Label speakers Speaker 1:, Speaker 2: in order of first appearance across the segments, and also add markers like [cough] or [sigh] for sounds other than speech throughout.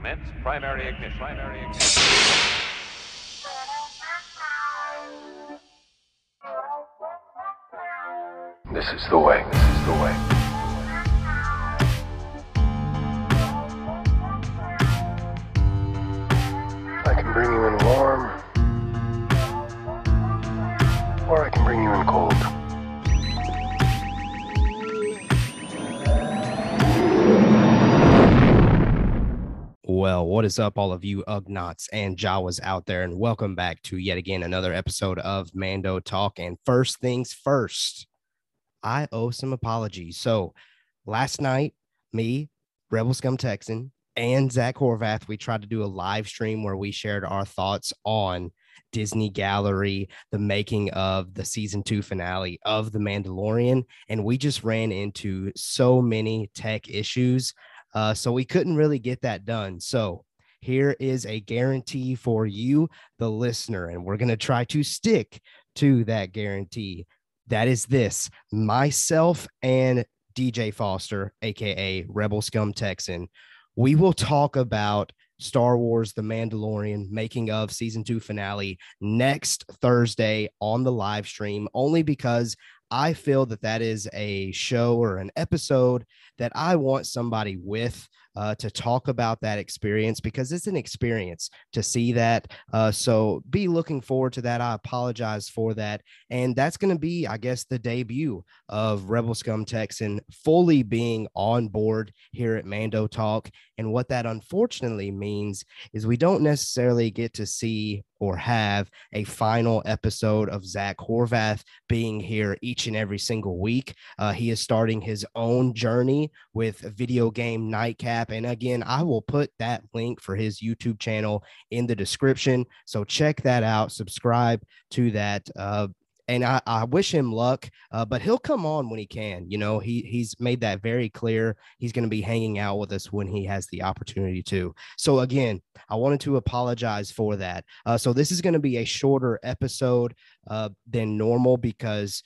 Speaker 1: Commence primary ignition. Primary ignition.
Speaker 2: This is the way. This is the way. I can bring you in warm, or I can bring you in cold.
Speaker 3: Well, what is up, all of you Ugnaughts and Jawas out there, and welcome back to yet again another episode of Mando Talk. And first things first, I owe some apologies. So last night, me, Rebel Scum Texan, and Zach Horvath, we tried to do a live stream where we shared our thoughts on Disney Gallery, the making of the season two finale of The Mandalorian. And we just ran into so many tech issues. Uh, so we couldn't really get that done. So here is a guarantee for you, the listener, and we're going to try to stick to that guarantee. That is this myself and DJ Foster, aka Rebel Scum Texan. We will talk about Star Wars The Mandalorian making of season two finale next Thursday on the live stream, only because I feel that that is a show or an episode that I want somebody with uh, to talk about that experience because it's an experience to see that. Uh, so be looking forward to that. I apologize for that. And that's going to be, I guess, the debut of Rebel Scum Texan fully being on board here at Mando Talk. And what that unfortunately means is we don't necessarily get to see or have a final episode of Zach Horvath being here each and every single week. Uh, he is starting his own journey with Video Game Nightcap. And again, I will put that link for his YouTube channel in the description. So check that out, subscribe to that. Uh, and I, I, wish him luck. Uh, but he'll come on when he can. You know, he he's made that very clear. He's going to be hanging out with us when he has the opportunity to. So again, I wanted to apologize for that. Uh, so this is going to be a shorter episode uh, than normal because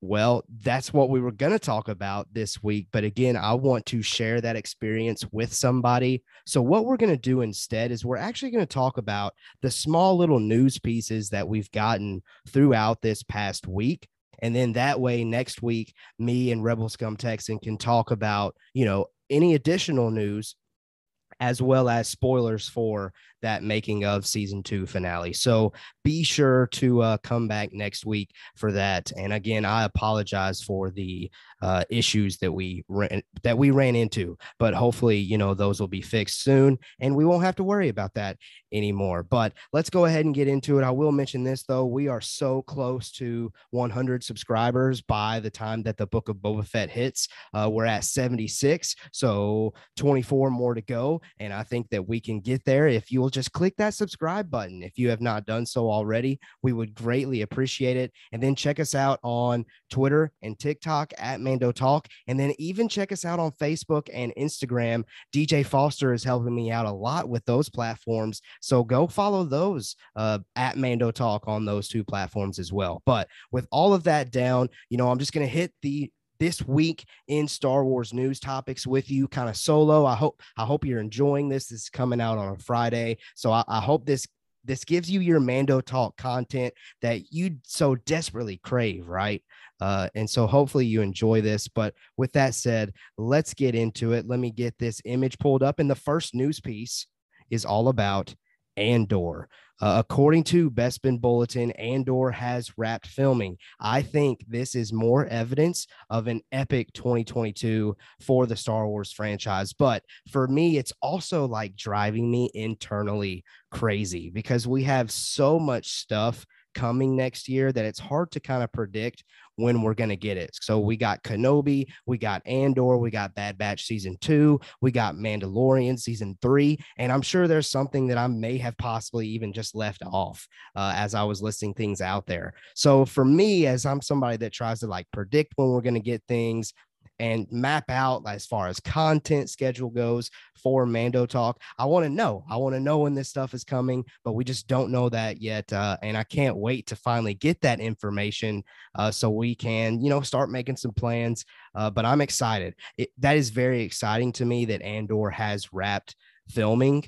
Speaker 3: well, that's what we were going to talk about this week. But again, I want to share that experience with somebody. So, what we're going to do instead is we're actually going to talk about the small little news pieces that we've gotten throughout this past week. And then that way, next week, me and Rebel Scum Texan can talk about, you know, any additional news as well as spoilers for that making of season two finale. So be sure to uh, come back next week for that. And again, I apologize for the uh, issues that we ran, that we ran into, but hopefully, you know, those will be fixed soon, and we won't have to worry about that anymore. But let's go ahead and get into it. I will mention this though: we are so close to 100 subscribers by the time that the Book of Boba Fett hits. Uh, we're at 76, so 24 more to go, and I think that we can get there if you'll just click that subscribe button if you have not done so already. We would greatly appreciate it, and then check us out on Twitter and TikTok at Mando Talk. And then even check us out on Facebook and Instagram. DJ Foster is helping me out a lot with those platforms. So go follow those uh, at Mando Talk on those two platforms as well. But with all of that down, you know, I'm just going to hit the this week in Star Wars news topics with you, kind of solo. I hope I hope you're enjoying this. This is coming out on a Friday, so I, I hope this this gives you your Mando talk content that you so desperately crave, right? Uh, and so hopefully you enjoy this. But with that said, let's get into it. Let me get this image pulled up. And the first news piece is all about Andor. Uh, according to Bespin Bulletin, Andor has wrapped filming. I think this is more evidence of an epic 2022 for the Star Wars franchise. But for me, it's also like driving me internally crazy because we have so much stuff coming next year that it's hard to kind of predict when we're going to get it. So we got Kenobi, we got Andor, we got Bad Batch season two, we got Mandalorian season three. And I'm sure there's something that I may have possibly even just left off uh, as I was listing things out there. So for me, as I'm somebody that tries to like predict when we're going to get things, and map out as far as content schedule goes for Mando Talk. I want to know. I want to know when this stuff is coming, but we just don't know that yet. Uh, and I can't wait to finally get that information uh, so we can, you know, start making some plans. Uh, but I'm excited. It, that is very exciting to me that Andor has wrapped filming.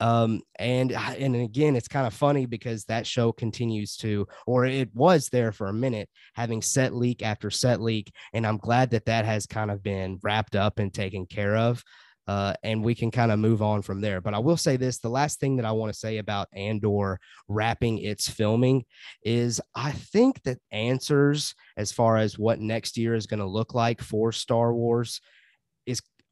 Speaker 3: Um, and and again, it's kind of funny because that show continues to, or it was there for a minute, having set leak after set leak, and I'm glad that that has kind of been wrapped up and taken care of. Uh, and we can kind of move on from there. But I will say this the last thing that I want to say about Andor wrapping its filming is I think that answers as far as what next year is going to look like for Star Wars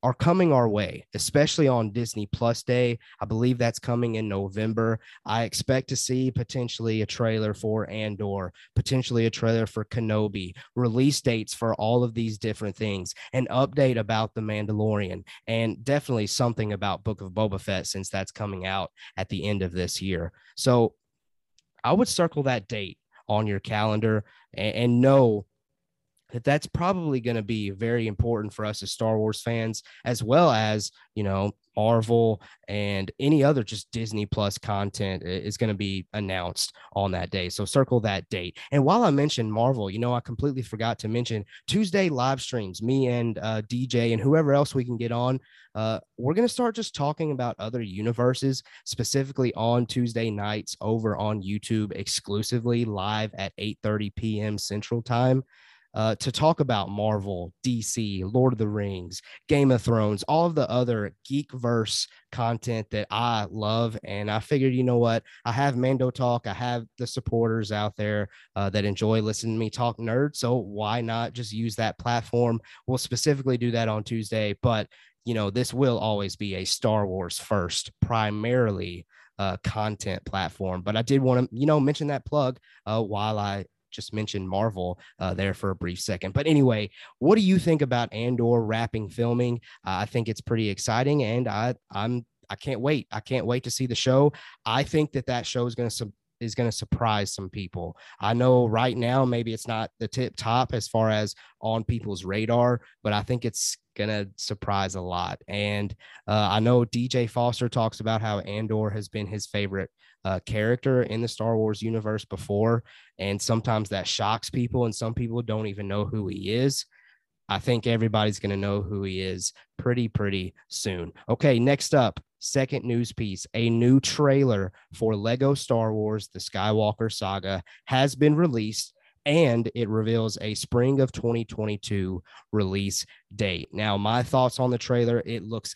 Speaker 3: are coming our way, especially on Disney Plus Day. I believe that's coming in November. I expect to see potentially a trailer for Andor, potentially a trailer for Kenobi, release dates for all of these different things, an update about The Mandalorian, and definitely something about Book of Boba Fett since that's coming out at the end of this year. So I would circle that date on your calendar and, and know that that's probably going to be very important for us as Star Wars fans, as well as, you know, Marvel and any other just Disney Plus content is going to be announced on that day. So circle that date. And while I mentioned Marvel, you know, I completely forgot to mention Tuesday live streams, me and uh, DJ and whoever else we can get on. Uh, we're going to start just talking about other universes, specifically on Tuesday nights over on YouTube exclusively live at 8 30 p.m. Central Time uh, to talk about Marvel, DC, Lord of the Rings, Game of Thrones, all of the other geek verse content that I love. And I figured, you know what? I have Mando Talk, I have the supporters out there uh, that enjoy listening to me talk nerd. So why not just use that platform? We'll specifically do that on Tuesday, but you know, this will always be a Star Wars first, primarily uh, content platform. But I did want to, you know, mention that plug uh, while I just mentioned Marvel uh, there for a brief second. But anyway, what do you think about Andor wrapping filming? Uh, I think it's pretty exciting, and I I'm I can't wait. I can't wait to see the show. I think that that show is going to is going to surprise some people. I know right now maybe it's not the tip top as far as on people's radar, but I think it's going to surprise a lot. And uh, I know DJ Foster talks about how Andor has been his favorite uh, character in the Star Wars universe before. And sometimes that shocks people, and some people don't even know who he is. I think everybody's going to know who he is pretty, pretty soon. Okay, next up, second news piece a new trailer for Lego Star Wars The Skywalker Saga has been released and it reveals a spring of 2022 release date. Now, my thoughts on the trailer it looks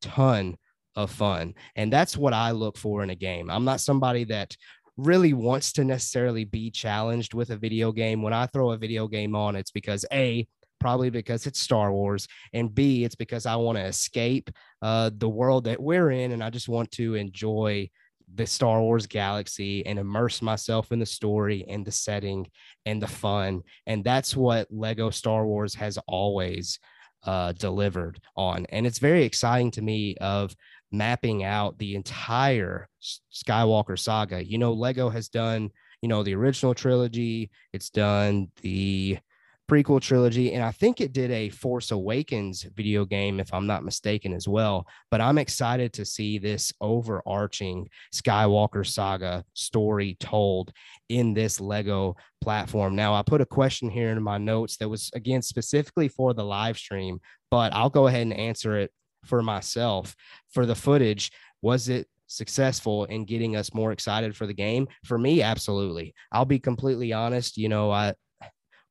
Speaker 3: ton of fun. And that's what I look for in a game. I'm not somebody that really wants to necessarily be challenged with a video game. When I throw a video game on, it's because A, probably because it's Star Wars, and B, it's because I want to escape uh, the world that we're in and I just want to enjoy the Star Wars galaxy and immerse myself in the story and the setting and the fun. And that's what Lego Star Wars has always uh, delivered on. And it's very exciting to me of mapping out the entire Skywalker saga. You know, Lego has done, you know, the original trilogy, it's done the prequel trilogy, and I think it did a Force Awakens video game, if I'm not mistaken, as well. But I'm excited to see this overarching Skywalker saga story told in this Lego platform. Now, I put a question here in my notes that was, again, specifically for the live stream, but I'll go ahead and answer it for myself for the footage. Was it successful in getting us more excited for the game? For me, absolutely. I'll be completely honest. You know, I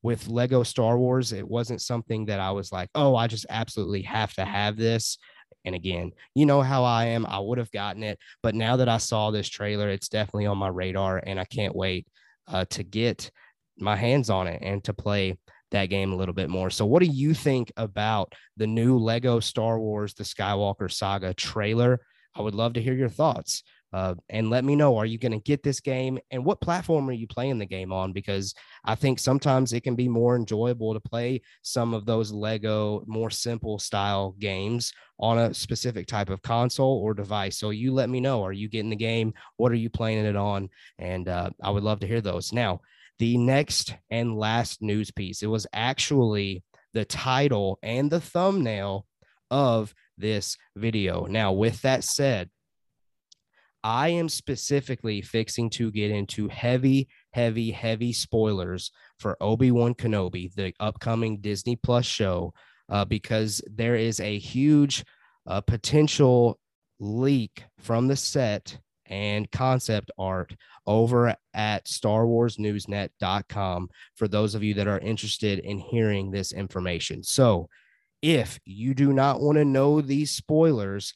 Speaker 3: with Lego Star Wars, it wasn't something that I was like, oh, I just absolutely have to have this. And again, you know how I am. I would have gotten it. But now that I saw this trailer, it's definitely on my radar. And I can't wait uh, to get my hands on it and to play that game a little bit more. So, what do you think about the new Lego Star Wars The Skywalker Saga trailer? I would love to hear your thoughts. Uh, and let me know are you going to get this game and what platform are you playing the game on because i think sometimes it can be more enjoyable to play some of those lego more simple style games on a specific type of console or device so you let me know are you getting the game what are you playing it on and uh, i would love to hear those now the next and last news piece. It was actually the title and the thumbnail of this video. Now, with that said, I am specifically fixing to get into heavy, heavy, heavy spoilers for Obi Wan Kenobi, the upcoming Disney Plus show, uh, because there is a huge a potential leak from the set and concept art over at starwarsnewsnet.com for those of you that are interested in hearing this information. So, if you do not want to know these spoilers,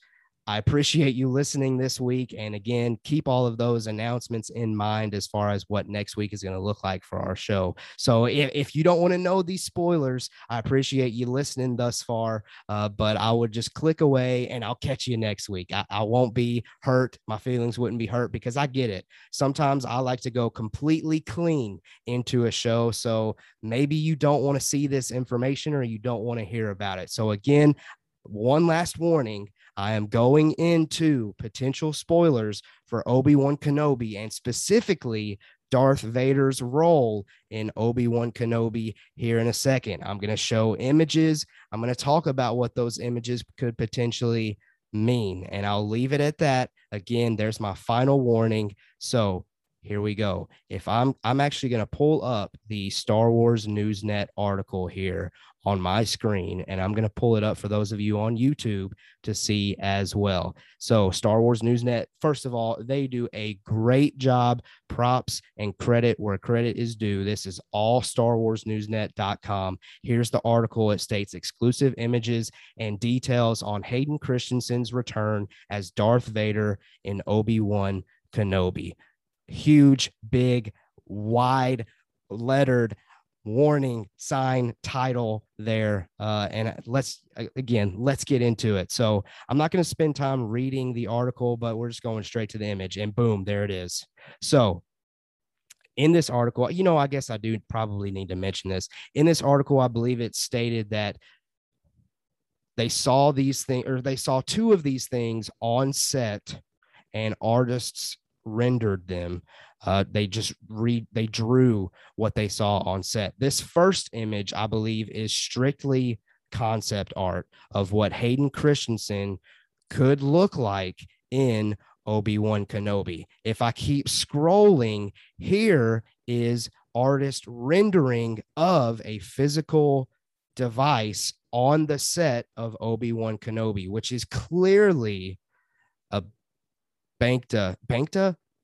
Speaker 3: I appreciate you listening this week. And again, keep all of those announcements in mind as far as what next week is going to look like for our show. So if, if you don't want to know these spoilers, I appreciate you listening thus far. Uh, but I would just click away and I'll catch you next week. I, I won't be hurt. My feelings wouldn't be hurt because I get it. Sometimes I like to go completely clean into a show. So maybe you don't want to see this information or you don't want to hear about it. So again, one last warning I am going into potential spoilers for Obi Wan Kenobi and specifically Darth Vader's role in Obi Wan Kenobi here in a second. I'm going to show images. I'm going to talk about what those images could potentially mean, and I'll leave it at that. Again, there's my final warning. So here we go. If I'm I'm actually going to pull up the Star Wars Newsnet article here on my screen, and I'm going to pull it up for those of you on YouTube to see as well. So, Star Wars Newsnet, first of all, they do a great job. Props and credit where credit is due. This is all StarWarsNewsNet.com. Here's the article. It states exclusive images and details on Hayden Christensen's return as Darth Vader in Obi Wan Kenobi. Huge, big, wide lettered warning sign title there uh, and let's again let's get into it. So i'm not going to spend time reading the article but we're just going straight to the image and boom there it is. So in this article you know i guess i do probably need to mention this. In this article i believe it stated that they saw these things or they saw two of these things on set and artists rendered them uh, they just read they drew what they saw on set. This first image i believe is strictly concept art of what hayden christensen could look like in obi-wan kenobi. If i keep scrolling here is artist rendering of a physical device on the set of obi-wan kenobi which is clearly a Bacta,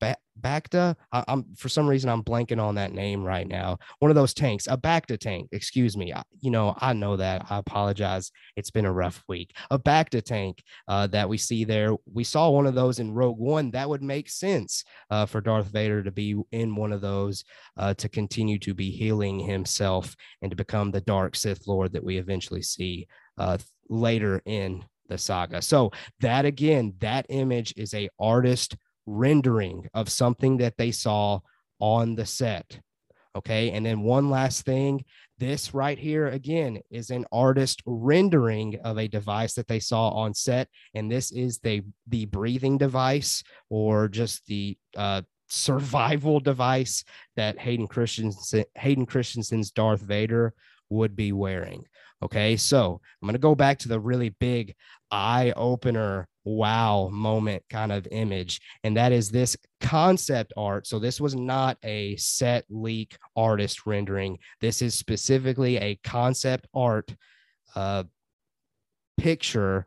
Speaker 3: Bacta, Bacta. I, am for some reason I'm blanking on that name right now. One of those tanks, a Bacta tank. Excuse me. I, you know I know that. I apologize. It's been a rough week. A Bacta tank uh, that we see there. We saw one of those in Rogue One. That would make sense uh, for Darth Vader to be in one of those uh, to continue to be healing himself and to become the Dark Sith Lord that we eventually see uh, later in the saga. So that again, that image is a artist rendering of something that they saw on the set. Okay. And then one last thing this right here again is an artist rendering of a device that they saw on set. And this is the, the breathing device or just the uh, survival device that Hayden Christensen, Hayden Christensen's Darth Vader would be wearing. Okay. So I'm going to go back to the really big eye opener wow moment kind of image and that is this concept art. So this was not a set leak artist rendering. This is specifically a concept art uh, picture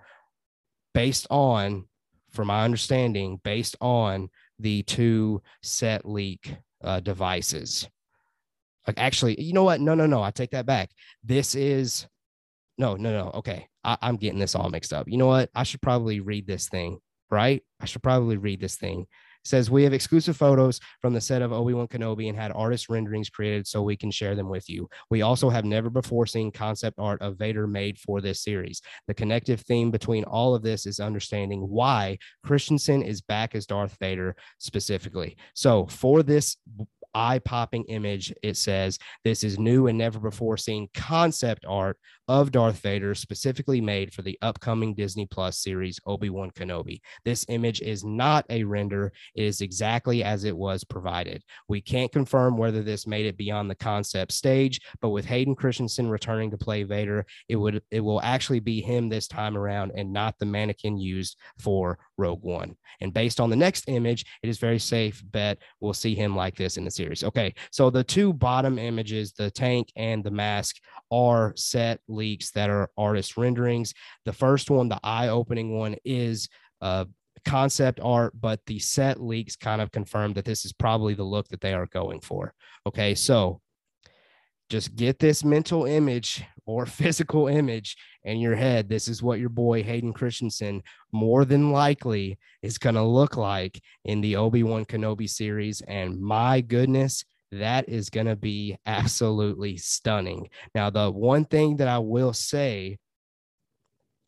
Speaker 3: based on from my understanding based on the two set leak uh, devices. Like actually you know what? No no no i take that back. This is no no no okay I, I'm getting this all mixed up. You know what? I should probably read this thing, right? I should probably read this thing. It says we have exclusive photos from the set of Obi-Wan Kenobi and had artist renderings created so we can share them with you. We also have never before seen concept art of Vader made for this series. The connective theme between all of this is understanding why Christensen is back as Darth Vader specifically. So for this eye popping image. It says, This is new and never before seen concept art of Darth Vader, specifically made for the upcoming Disney Plus series Obi Wan Kenobi. This image is not a render, it is exactly as it was provided. We can't confirm whether this made it beyond the concept stage, but with Hayden Christensen returning to play Vader, it would it will actually be him this time around and not the mannequin used for Rogue One. And based on the next image, it is very safe bet we'll see him like this in the series series. Okay, so the two bottom images, the tank and the mask, are set leaks that are artist renderings. The first one, the eye-opening one, is uh, concept art, but the set leaks kind of confirm that this is probably the look that they are going for. Okay, so just get this mental image or [laughs] physical image in your head. This is what your boy Hayden Christensen more than likely is going to look like in the Obi Wan Kenobi series. And my goodness, that is going to be [laughs] absolutely stunning. Now, the one thing that I will say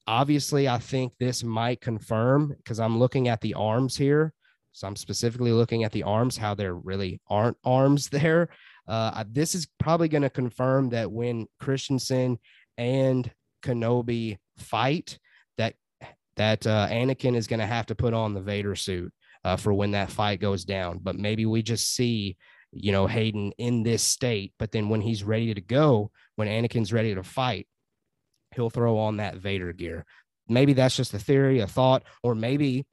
Speaker 3: obviously, I think this might confirm because I'm looking at the arms here. So I'm specifically looking at the arms, how there really aren't arms [laughs] there. Uh, this is probably going to confirm that when Christensen and Kenobi fight, that that uh, Anakin is going to have to put on the Vader suit uh, for when that fight goes down. But maybe we just see, you know, Hayden in this state. But then when he's ready to go, when Anakin's ready to fight, he'll throw on that Vader gear. Maybe that's just a theory, a thought, or maybe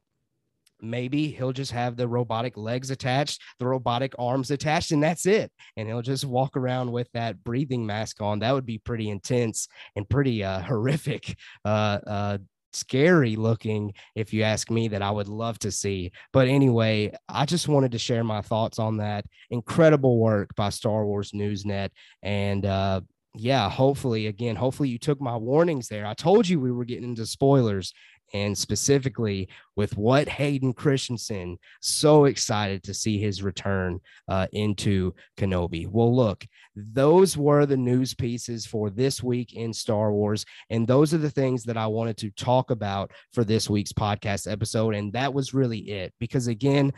Speaker 3: maybe he'll just have the robotic legs attached, the robotic arms attached, and that's it. And he'll just walk around with that breathing mask on. That would be pretty intense and pretty uh, horrific. Uh, uh, scary looking if you ask me that i would love to see but anyway i just wanted to share my thoughts on that incredible work by star wars newsnet and uh yeah hopefully again hopefully you took my warnings there i told you we were getting into spoilers and specifically with what Hayden Christensen, so excited to see his return uh, into Kenobi. Well, look, those were the news pieces for this week in Star Wars. And those are the things that I wanted to talk about for this week's podcast episode. And that was really it. Because again,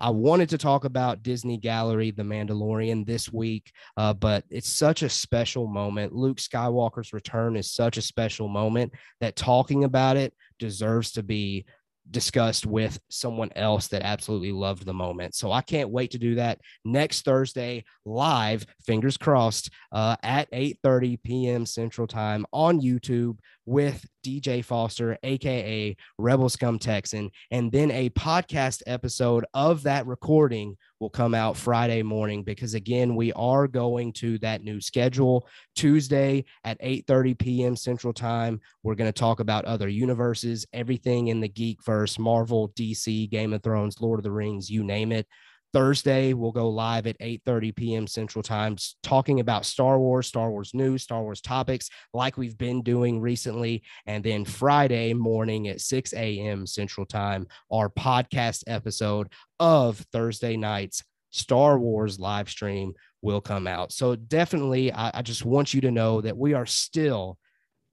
Speaker 3: I wanted to talk about Disney Gallery, The Mandalorian this week, uh, but it's such a special moment. Luke Skywalker's return is such a special moment that talking about it deserves to be discussed with someone else that absolutely loved the moment. So I can't wait to do that next Thursday live, fingers crossed, uh, at 8:30 p.m. Central Time on YouTube with DJ Foster, aka Rebel Scum Texan, and then a podcast episode of that recording will come out Friday morning because again, we are going to that new schedule Tuesday at 8:30 p.m. Central Time. We're going to talk about other universes, everything in the geek verse, Marvel, DC, Game of Thrones, Lord of the Rings, you name it. Thursday, we'll go live at 8:30 p.m. Central Time, talking about Star Wars, Star Wars news, Star Wars topics, like we've been doing recently. And then Friday morning at 6 a.m. Central Time, our podcast episode of Thursday night's Star Wars live stream will come out. So definitely, I, I just want you to know that we are still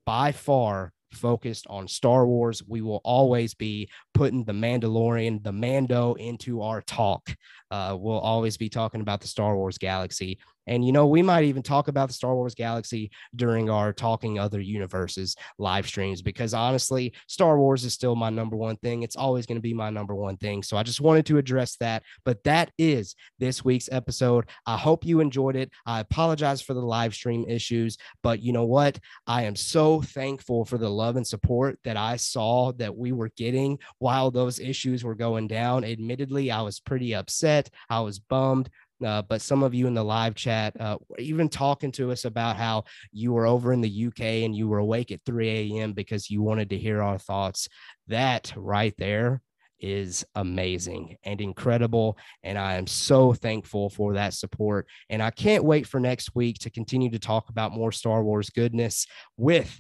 Speaker 3: by far focused on Star Wars. We will always be putting the Mandalorian, the Mando into our talk. Uh, we'll always be talking about the Star Wars galaxy. And, you know, we might even talk about the Star Wars galaxy during our Talking Other Universes live streams because honestly, Star Wars is still my number one thing. It's always going to be my number one thing. So I just wanted to address that. But that is this week's episode. I hope you enjoyed it. I apologize for the live stream issues, but you know what? I am so thankful for the love and support that I saw that we were getting while those issues were going down. Admittedly, I was pretty upset. I was bummed. Uh, but some of you in the live chat uh, even talking to us about how you were over in the UK and you were awake at 3 a.m. because you wanted to hear our thoughts. That right there is amazing and incredible. And I am so thankful for that support. And I can't wait for next week to continue to talk about more Star Wars goodness with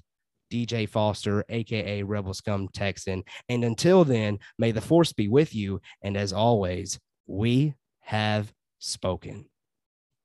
Speaker 3: DJ Foster, aka Rebel Scum Texan. And until then, may the force be with you. And as always, we have spoken.